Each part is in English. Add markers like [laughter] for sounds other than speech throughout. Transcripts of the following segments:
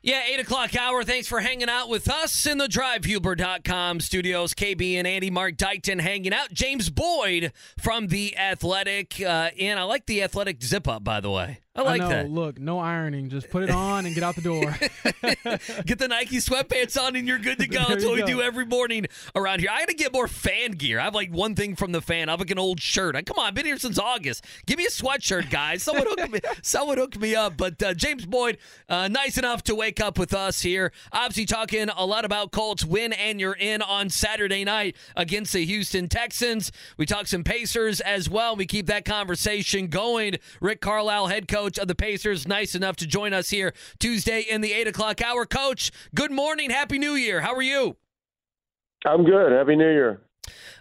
Yeah, 8 o'clock hour. Thanks for hanging out with us in the drivehubler.com studios. KB and Andy Mark Dykton hanging out. James Boyd from The Athletic. Uh, and I like the Athletic zip up, by the way. I like know, that. Look, no ironing. Just put it on and get out the door. [laughs] [laughs] get the Nike sweatpants on and you're good to [laughs] go. There That's what we do every morning around here. I got to get more fan gear. I have like one thing from the fan. I have like an old shirt. I, come on, I've been here since August. Give me a sweatshirt, guys. Someone hook me, someone hook me up. But uh, James Boyd, uh, nice enough to wake up with us here. Obviously, talking a lot about Colts win and you're in on Saturday night against the Houston Texans. We talk some Pacers as well. We keep that conversation going. Rick Carlisle, head coach of the Pacers, nice enough to join us here Tuesday in the 8 o'clock hour. Coach, good morning. Happy New Year. How are you? I'm good. Happy New Year.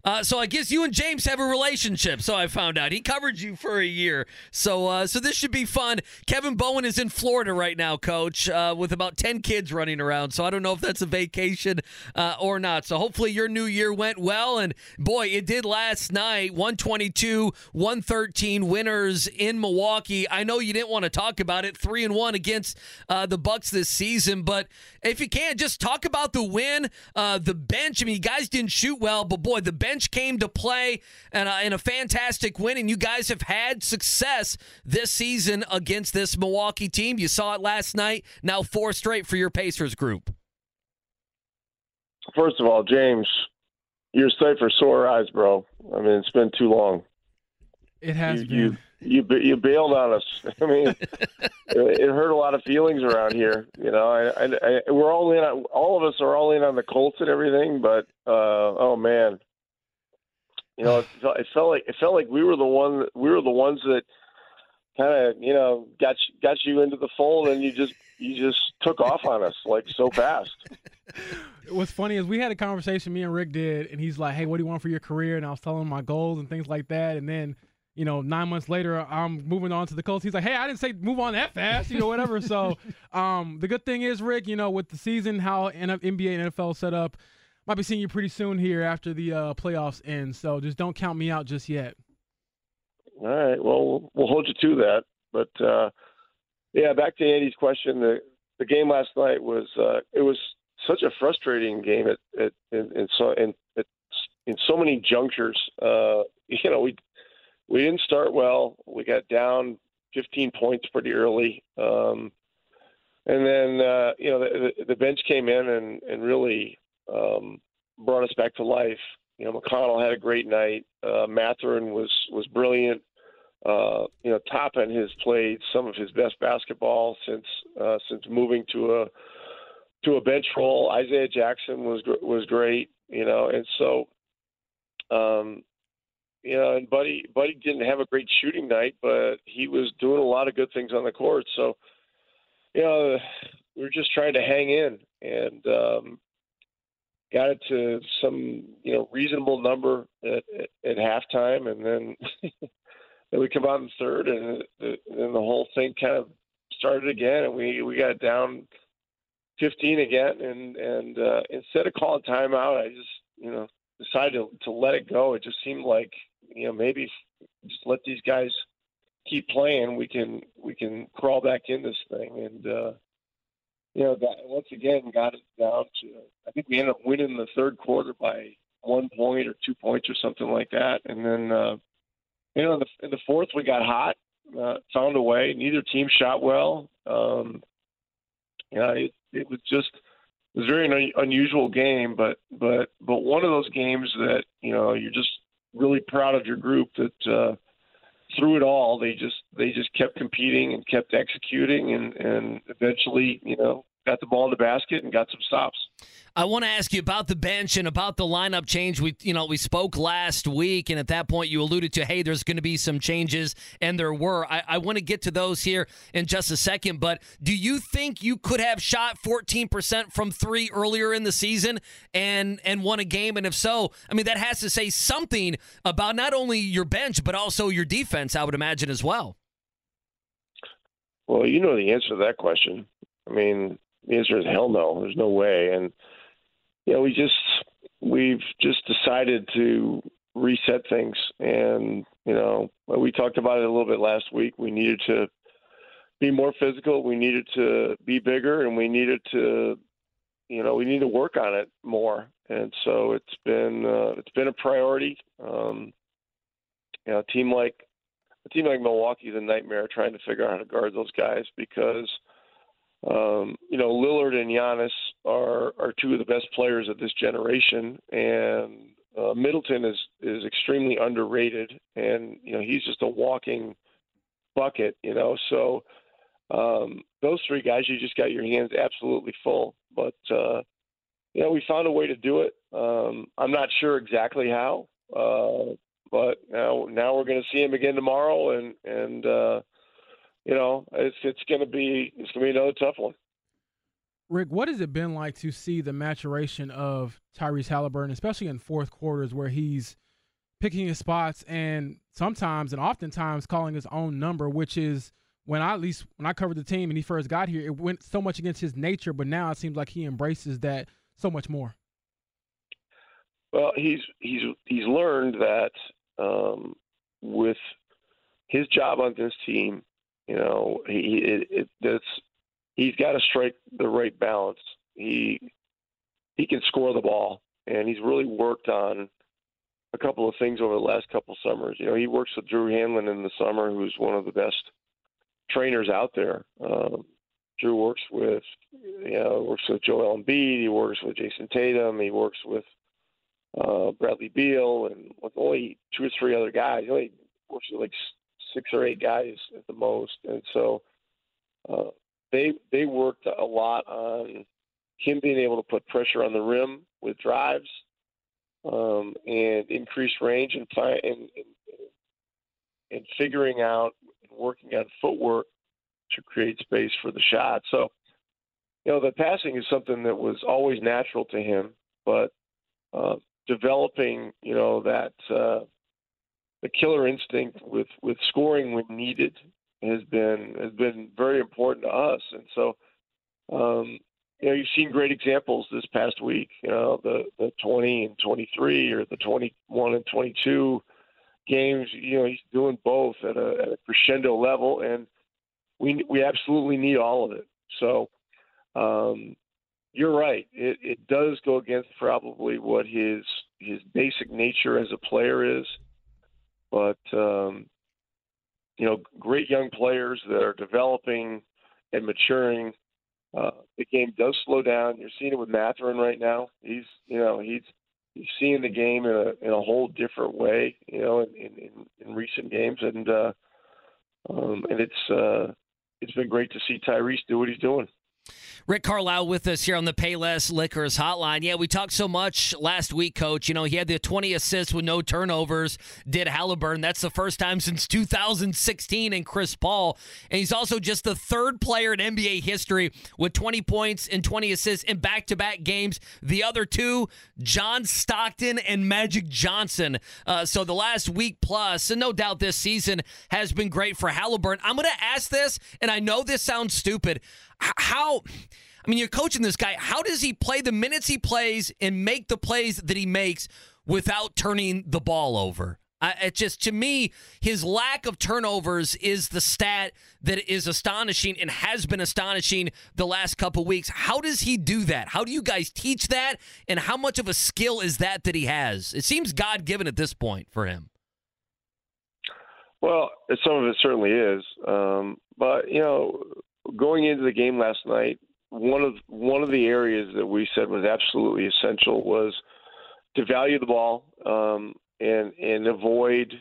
Uh, so I guess you and James have a relationship. So I found out he covered you for a year. So uh, so this should be fun. Kevin Bowen is in Florida right now, Coach, uh, with about ten kids running around. So I don't know if that's a vacation uh, or not. So hopefully your new year went well. And boy, it did last night. 122, 113 winners in Milwaukee. I know you didn't want to talk about it. Three and one against uh, the Bucks this season, but if you can, just talk about the win. Uh, the bench. I mean, you guys didn't shoot well, but boy, the bench came to play and, uh, and a fantastic win. And you guys have had success this season against this Milwaukee team. You saw it last night. Now four straight for your Pacers group. First of all, James, you're sight for sore eyes, bro. I mean, it's been too long. It has You been. you you, you bailed on us. [laughs] I mean, it, it hurt a lot of feelings around here. You know, I, I, I we're all in. On, all of us are all in on the Colts and everything, but uh, oh man, you know, it felt, it felt like it felt like we were the one. We were the ones that kind of you know got you, got you into the fold, and you just you just took off on us like so fast. [laughs] What's funny is we had a conversation me and Rick did, and he's like, "Hey, what do you want for your career?" And I was telling him my goals and things like that. And then, you know, nine months later, I'm moving on to the Colts. He's like, "Hey, I didn't say move on that fast," you know, whatever. so, [laughs] um, the good thing is, Rick, you know, with the season, how NBA and NFL set up, might be seeing you pretty soon here after the uh, playoffs end. So just don't count me out just yet. All right. Well, we'll hold you to that. But uh, yeah, back to Andy's question. The the game last night was uh, it was such a frustrating game at, at in, in so in at, in so many junctures. Uh, [laughs] you know, we we didn't start well. We got down 15 points pretty early, um, and then uh, you know the, the, bench came in and and really um, brought us back to life. You know, McConnell had a great night. Uh, Mathurin was was brilliant. Uh, you know, Toppin has played some of his best basketball since uh, since moving to a to a bench role. Isaiah Jackson was was great. You know, and so, um, you know, and Buddy Buddy didn't have a great shooting night, but he was doing a lot of good things on the court. So, you know, we were just trying to hang in and. Um, got it to some you know reasonable number at, at, at halftime, and then [laughs] then we come out in third, and then the whole thing kind of started again, and we we got down 15 again, and and uh, instead of calling timeout, I just you know decided to, to let it go. It just seemed like you know maybe just let these guys keep playing. We can we can crawl back in this thing, and uh, you know, got, once again got it down to. I think we ended up winning the third quarter by one point or two points or something like that, and then uh, you know, in the, in the fourth we got hot, uh, found a way. Neither team shot well. Um, you know, it, it was just it was a very un- unusual game, but but but one of those games that you know you're just really proud of your group that. Uh, through it all, they just they just kept competing and kept executing, and and eventually, you know, got the ball in the basket and got some stops. I want to ask you about the bench and about the lineup change. We, you know, we spoke last week, and at that point, you alluded to, hey, there's going to be some changes, and there were. I, I want to get to those here in just a second. But do you think you could have shot 14% from three earlier in the season and and won a game? And if so, I mean, that has to say something about not only your bench but also your defense. I would imagine as well. Well, you know the answer to that question. I mean, the answer is hell no. There's no way. And you know, we just we've just decided to reset things, and you know, we talked about it a little bit last week. We needed to be more physical. We needed to be bigger, and we needed to, you know, we need to work on it more. And so it's been uh, it's been a priority. Um, you know, a team like a team like Milwaukee is a nightmare trying to figure out how to guard those guys because um, you know, Lillard and Giannis are are two of the best players of this generation, and uh, Middleton is is extremely underrated, and you know he's just a walking bucket, you know. So um, those three guys, you just got your hands absolutely full. But uh, you know, we found a way to do it. Um, I'm not sure exactly how, uh, but now now we're going to see him again tomorrow, and and uh, you know, it's it's going to be it's going to be another tough one. Rick, what has it been like to see the maturation of Tyrese Haliburton, especially in fourth quarters where he's picking his spots and sometimes and oftentimes calling his own number, which is when I at least when I covered the team and he first got here, it went so much against his nature, but now it seems like he embraces that so much more. Well, he's he's he's learned that um, with his job on this team, you know, he it, it that's he's got to strike the right balance. He he can score the ball, and he's really worked on a couple of things over the last couple of summers. You know, he works with Drew Hanlen in the summer, who's one of the best trainers out there. Um, Drew works with, you know, works with Joel Embiid. He works with Jayson Tatum. He works with uh, Bradley Beal, and with only two or three other guys. He only works with like six or eight guys at the most, and so uh, they they worked a lot on him being able to put pressure on the rim with drives um, and increase range and, and, and and figuring out working on footwork to create space for the shot. So, you know, the passing is something that was always natural to him, but uh, developing, you know, that uh, the killer instinct with with scoring when needed has been has been very important to us, and so um, you know you've seen great examples this past week. You know the the 20 and 23 or the 21 and 22 games. You know he's doing both at a, at a crescendo level, and we we absolutely need all of it. So. Um, you're right. It, it does go against probably what his his basic nature as a player is. But um, you know, great young players that are developing and maturing. Uh, the game does slow down. You're seeing it with Mathurin right now. He's, you know, he's he's seeing the game in a in a whole different way. You know, in in, in recent games, and uh, um, and it's uh, it's been great to see Tyrese do what he's doing. Rick Carlisle with us here on the Payless Liquors hotline. Yeah, we talked so much last week, Coach. You know, he had the 20 assists with no turnovers, did Haliburton. That's the first time since 2016 in Chris Paul. And he's also just the third player in NBA history with 20 points and 20 assists in back to back games. The other two, John Stockton and Magic Johnson. Uh, so the last week plus, and no doubt this season has been great for Haliburton. I'm going to ask this, and I know this sounds stupid how I mean, you're coaching this guy. How does he play the minutes he plays and make the plays that he makes without turning the ball over? Uh, it just to me, his lack of turnovers is the stat that is astonishing and has been astonishing the last couple weeks. How does he do that? How do you guys teach that? And how much of a skill is that that he has? It seems God given at this point for him. Well, some of it certainly is, um, but you know, going into the game last night, one of one of the areas that we said was absolutely essential was to value the ball um, and and avoid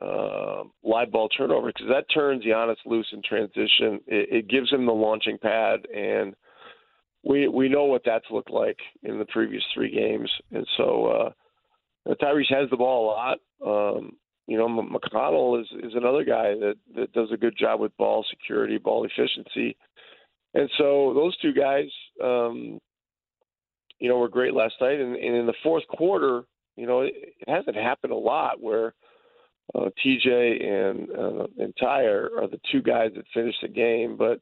uh, live ball turnover because that turns Giannis loose in transition. It, it, gives him the launching pad, and we we know what that's looked like in the previous three games, and so uh, Tyrese has the ball a lot. Um, you know, McConnell is is another guy that that does a good job with ball security, ball efficiency, and so those two guys, um, you know, were great last night. And, and in the fourth quarter, you know, it, it hasn't happened a lot where uh, TJ and uh, and Ty are, are the two guys that finish the game. But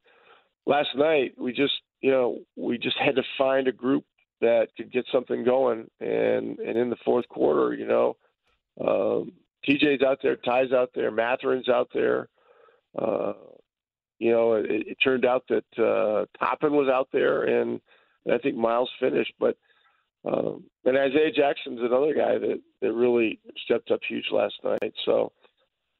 last night we just you know we just had to find a group that could get something going. And and in the fourth quarter, you know, um, TJ's out there, Ty's out there, Mathurin's out there. Uh, you know, it, it turned out that uh, Toppin was out there, and, and I think Miles finished. But um, and Isaiah Jackson's another guy that that really stepped up huge last night. So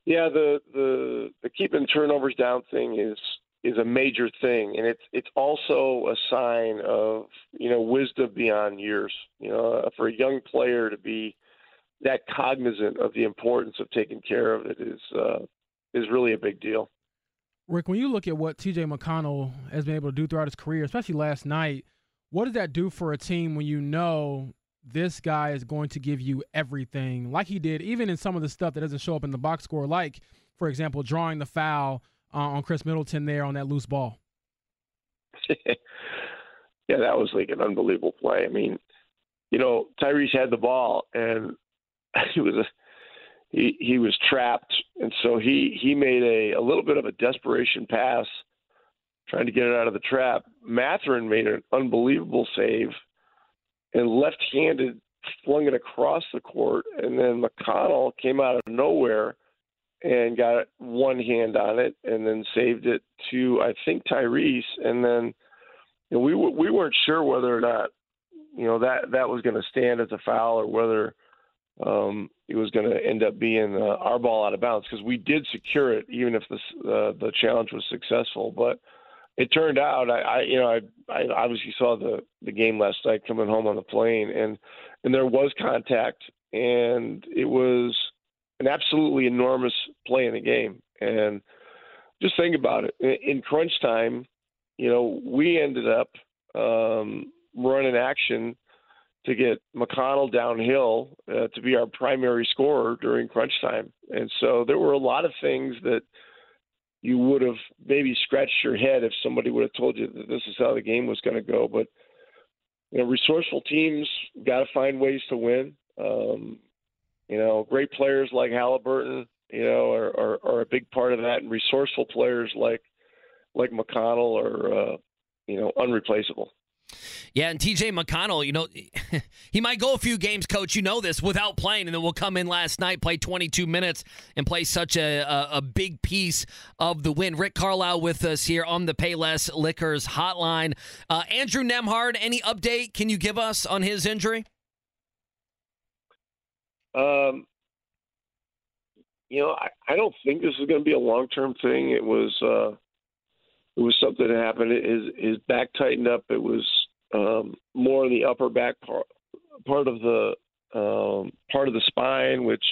yeah, the the the keeping turnovers down thing is is a major thing, and it's it's also a sign of you know wisdom beyond years. You know, for a young player to be that cognizant of the importance of taking care of it is uh, is really a big deal. Rick, when you look at what T.J. McConnell has been able to do throughout his career, especially last night what does that do for a team when you know this guy is going to give you everything, like he did, even in some of the stuff that doesn't show up in the box score, like, for example, drawing the foul uh, on Khris Middleton there on that loose ball? [laughs] yeah, that was like an unbelievable play. I mean, you know, Tyrese had the ball and [laughs] he was a he he was trapped, and so he he made a a little bit of a desperation pass trying to get it out of the trap. Mathurin made an unbelievable save and left handed flung it across the court. And then McConnell came out of nowhere and got one hand on it and then saved it to, I think, Tyrese. And then you know, we, we weren't sure whether or not, you know, that, that was going to stand as a foul or whether um, it was going to end up being uh, our ball out of bounds because we did secure it, even if the uh, the challenge was successful. But it turned out I, I you know I, I obviously saw the the game last night coming home on the plane and and there was contact and it was an absolutely enormous play in the game and just think about it in, in crunch time you know we ended up um, running action to get McConnell downhill uh, to be our primary scorer during crunch time and so there were a lot of things that you would have maybe scratched your head if somebody would have told you that this is how the game was going to go. But you know, resourceful teams got to find ways to win. Um, you know, great players like Haliburton, you know, are, are, are a big part of that, and resourceful players like like McConnell are, uh, you know, unreplaceable. Yeah, and TJ McConnell, you know, [laughs] he might go a few games, coach. You know this without playing, and then we'll come in last night, play 22 minutes, and play such a, a, a big piece of the win. Rick Carlisle with us here on the Payless Liquors hotline. Uh, Andrew Nembhard, any update can you give us on his injury? Um, you know, I, I don't think this is going to be a long term thing. It was. Uh, it was something that happened. His his back tightened up. It was um, more in the upper back part part of the um, part of the spine, which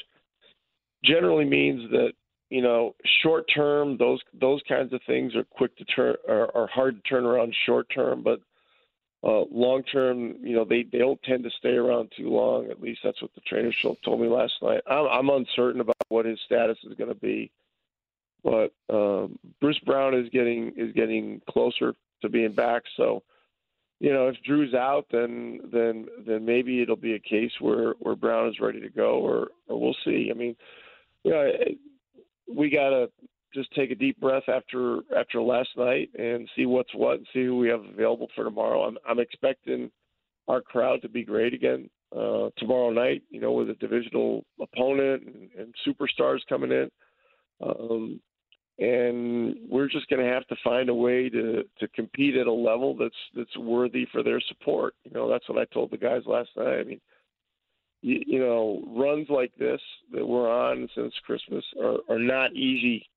generally means that you know short term those those kinds of things are quick to turn are, are hard to turn around short term, but uh, long term, you know, they, they don't tend to stay around too long. At least that's what the trainer told me last night. I'm, I'm uncertain about what his status is going to be. But um, Bruce Brown is getting is getting closer to being back. So, you know, if Drew's out, then then then maybe it'll be a case where where Brown is ready to go, or or we'll see. I mean, you know, we gotta just take a deep breath after after last night and see what's what and see who we have available for tomorrow. I'm I'm expecting our crowd to be great again uh, tomorrow night. You know, with a divisional opponent and, and superstars coming in. Um, and we're just going to have to find a way to to compete at a level that's that's worthy for their support. You know, that's what I told the guys last night. I mean, you, you know, runs like this that we're on since Christmas are, are not easy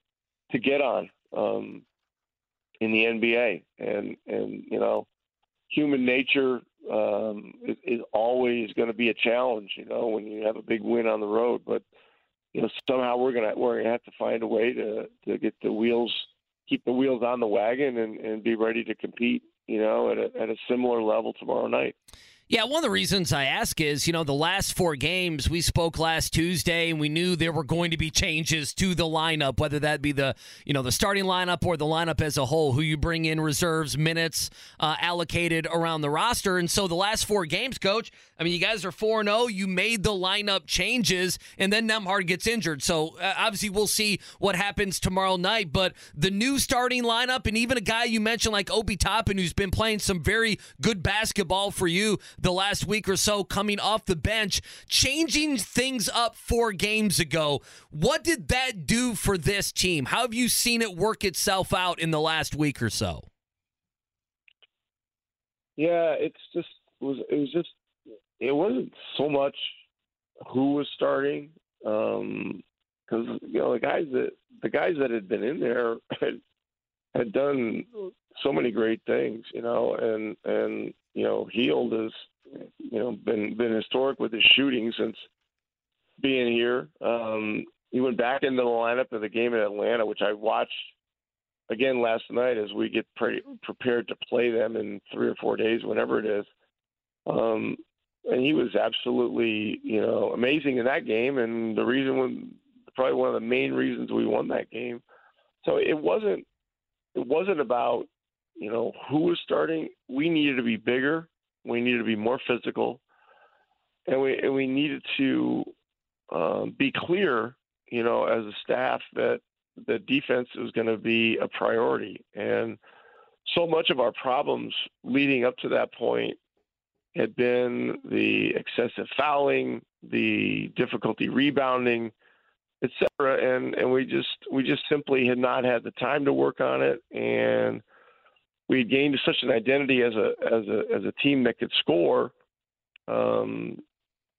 to get on um, in the NBA, and and you know, human nature um, is, is always going to be a challenge. You know, when you have a big win on the road, but you know somehow we're gonna we're gonna have to find a way to to get the wheels keep the wheels on the wagon and and be ready to compete you know, at a, at a similar level tomorrow night. Yeah, one of the reasons I ask is, you know, the last four games we spoke last Tuesday, and we knew there were going to be changes to the lineup, whether that be the, you know, the starting lineup or the lineup as a whole, who you bring in, reserves, minutes uh, allocated around the roster. And so the last four games, coach, I mean, you guys are 4 0. You made the lineup changes, and then Nembhard gets injured. So uh, obviously, we'll see what happens tomorrow night. But the new starting lineup, and even a guy you mentioned like Obi Toppin, who's been playing some very good basketball for you the last week or so coming off the bench, changing things up four games ago. What did that do for this team? How have you seen it work itself out in the last week or so? Yeah, it's just it was it was just it wasn't so much who was starting because um, you know the guys that the guys that had been in there [laughs] had, had done so many great things, you know, and and you know Hield has you know been been historic with his shooting since being here. Um, he went back into the lineup of the game in Atlanta, which I watched again last night as we get pre- prepared to play them in three or four days, whenever it is. Um, and he was absolutely, you know, amazing in that game, and the reason, when, probably one of the main reasons we won that game. So it wasn't, it wasn't about, you know, who was starting. We needed to be bigger. We needed to be more physical, and we and we needed to um, be clear, you know, as a staff that the defense was going to be a priority. And so much of our problems leading up to that point had been the excessive fouling, the difficulty rebounding, etc. And and we just we just simply had not had the time to work on it, and we had gained such an identity as a as a as a team that could score. Um,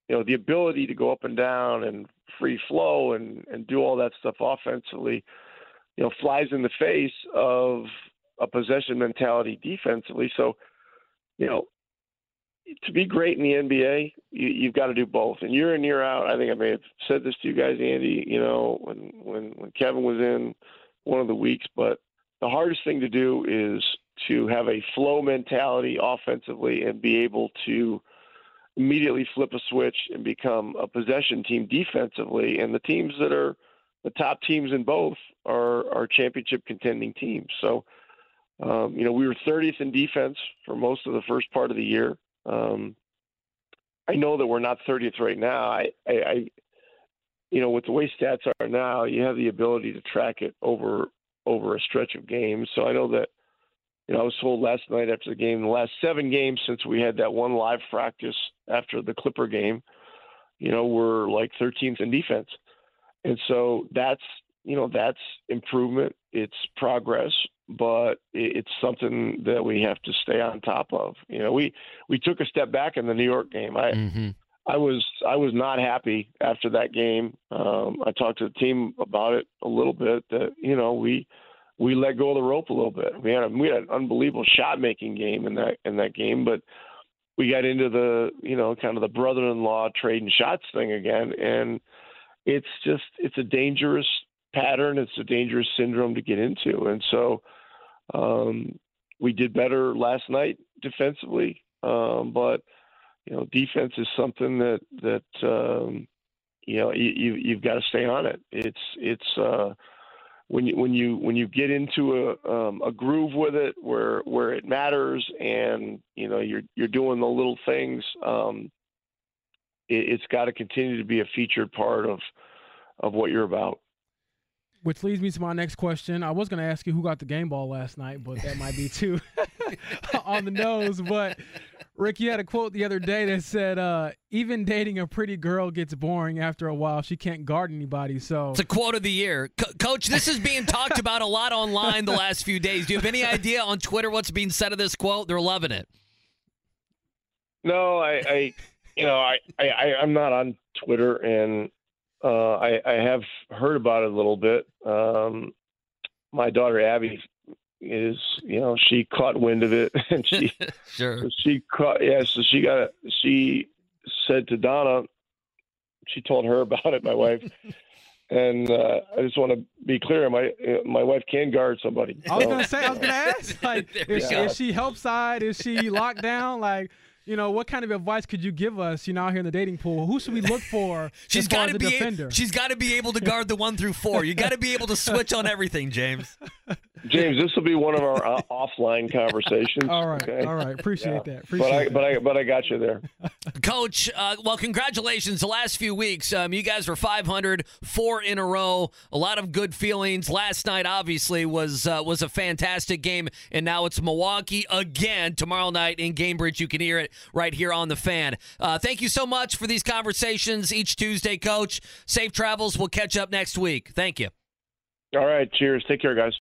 you know, the ability to go up and down and free flow and and do all that stuff offensively, you know, flies in the face of a possession mentality defensively. So, you know, to be great in the NBA, you, have got to do both. And year in year out, I think I may have said this to you guys, Andy. You know, when when when Kevin was in one of the weeks, but the hardest thing to do is to have a flow mentality offensively and be able to immediately flip a switch and become a possession team defensively. And the teams that are the top teams in both are are championship contending teams. So. Um, you know, we were 30th in defense for most of the first part of the year. Um, I know that we're not 30th right now. I, I, I, you know, with the way stats are now, you have the ability to track it over over a stretch of games. So I know that, you know, I was told last night after the game, the last seven games since we had that one live practice after the Clipper game, you know, we're like 13th in defense, and so that's you know that's improvement. It's progress but it's something that we have to stay on top of. You know, we we took a step back in the New York game. I mm-hmm. I was I was not happy after that game. Um, I talked to the team about it a little bit. That you know we we let go of the rope a little bit. We had a, we had an unbelievable shot making game in that in that game, but we got into the you know kind of the brother-in-law trading shots thing again, and it's just it's a dangerous pattern. It's a dangerous syndrome to get into, and so um, we did better last night defensively, um, but you know, defense is something that that um, you know you, you've got to stay on it. It's it's uh, when you when you when you get into a um, a groove with it where where it matters, and you know you're you're doing the little things. Um, it, it's got to continue to be a featured part of of what you're about. Which leads me to my next question. I was going to ask you who got the game ball last night, but that might be too [laughs] on the nose. But Rick, you had a quote the other day that said, uh, "Even dating a pretty girl gets boring after a while. She can't guard anybody." So it's a quote of the year, Co- Coach. This is being talked about a lot online the last few days. Do you have any idea on Twitter what's being said of this quote? They're loving it. No, I, I you know, I, I, I'm not on Twitter, and uh, I, I, have heard about it a little bit. Um, my daughter Abby is, you know, she caught wind of it, [laughs] and she [laughs] sure she caught. Yeah, so she got. She said to Donna, she told her [laughs] about it. My wife, and uh, I just want to be clear. My uh, my wife can guard somebody. I was gonna say, I was gonna ask, like, There is we she, go. is she help side? Is she locked down? Like, you know, what kind of advice could you give us? You know, out here in the dating pool, who should we look for? she's got to a be. a- she's got to be able to guard the one through four. You got to be able to switch on everything, James. James, this will be one of our uh, offline [laughs] conversations. all right, okay? all right. Appreciate Yeah. that. Appreciate But I that. but I but I got you there. [laughs] Coach, uh, well, congratulations. The last few weeks, um, you guys were 500, four in a row. A lot of good feelings. Last night, obviously, was uh, was a fantastic game, and now it's Milwaukee again tomorrow night in Gainbridge. You can hear it right here on the fan. Uh, thank you so much for these conversations each Tuesday, Coach. Safe travels. We'll catch up next week. Thank you. All right. Cheers. Take care, guys.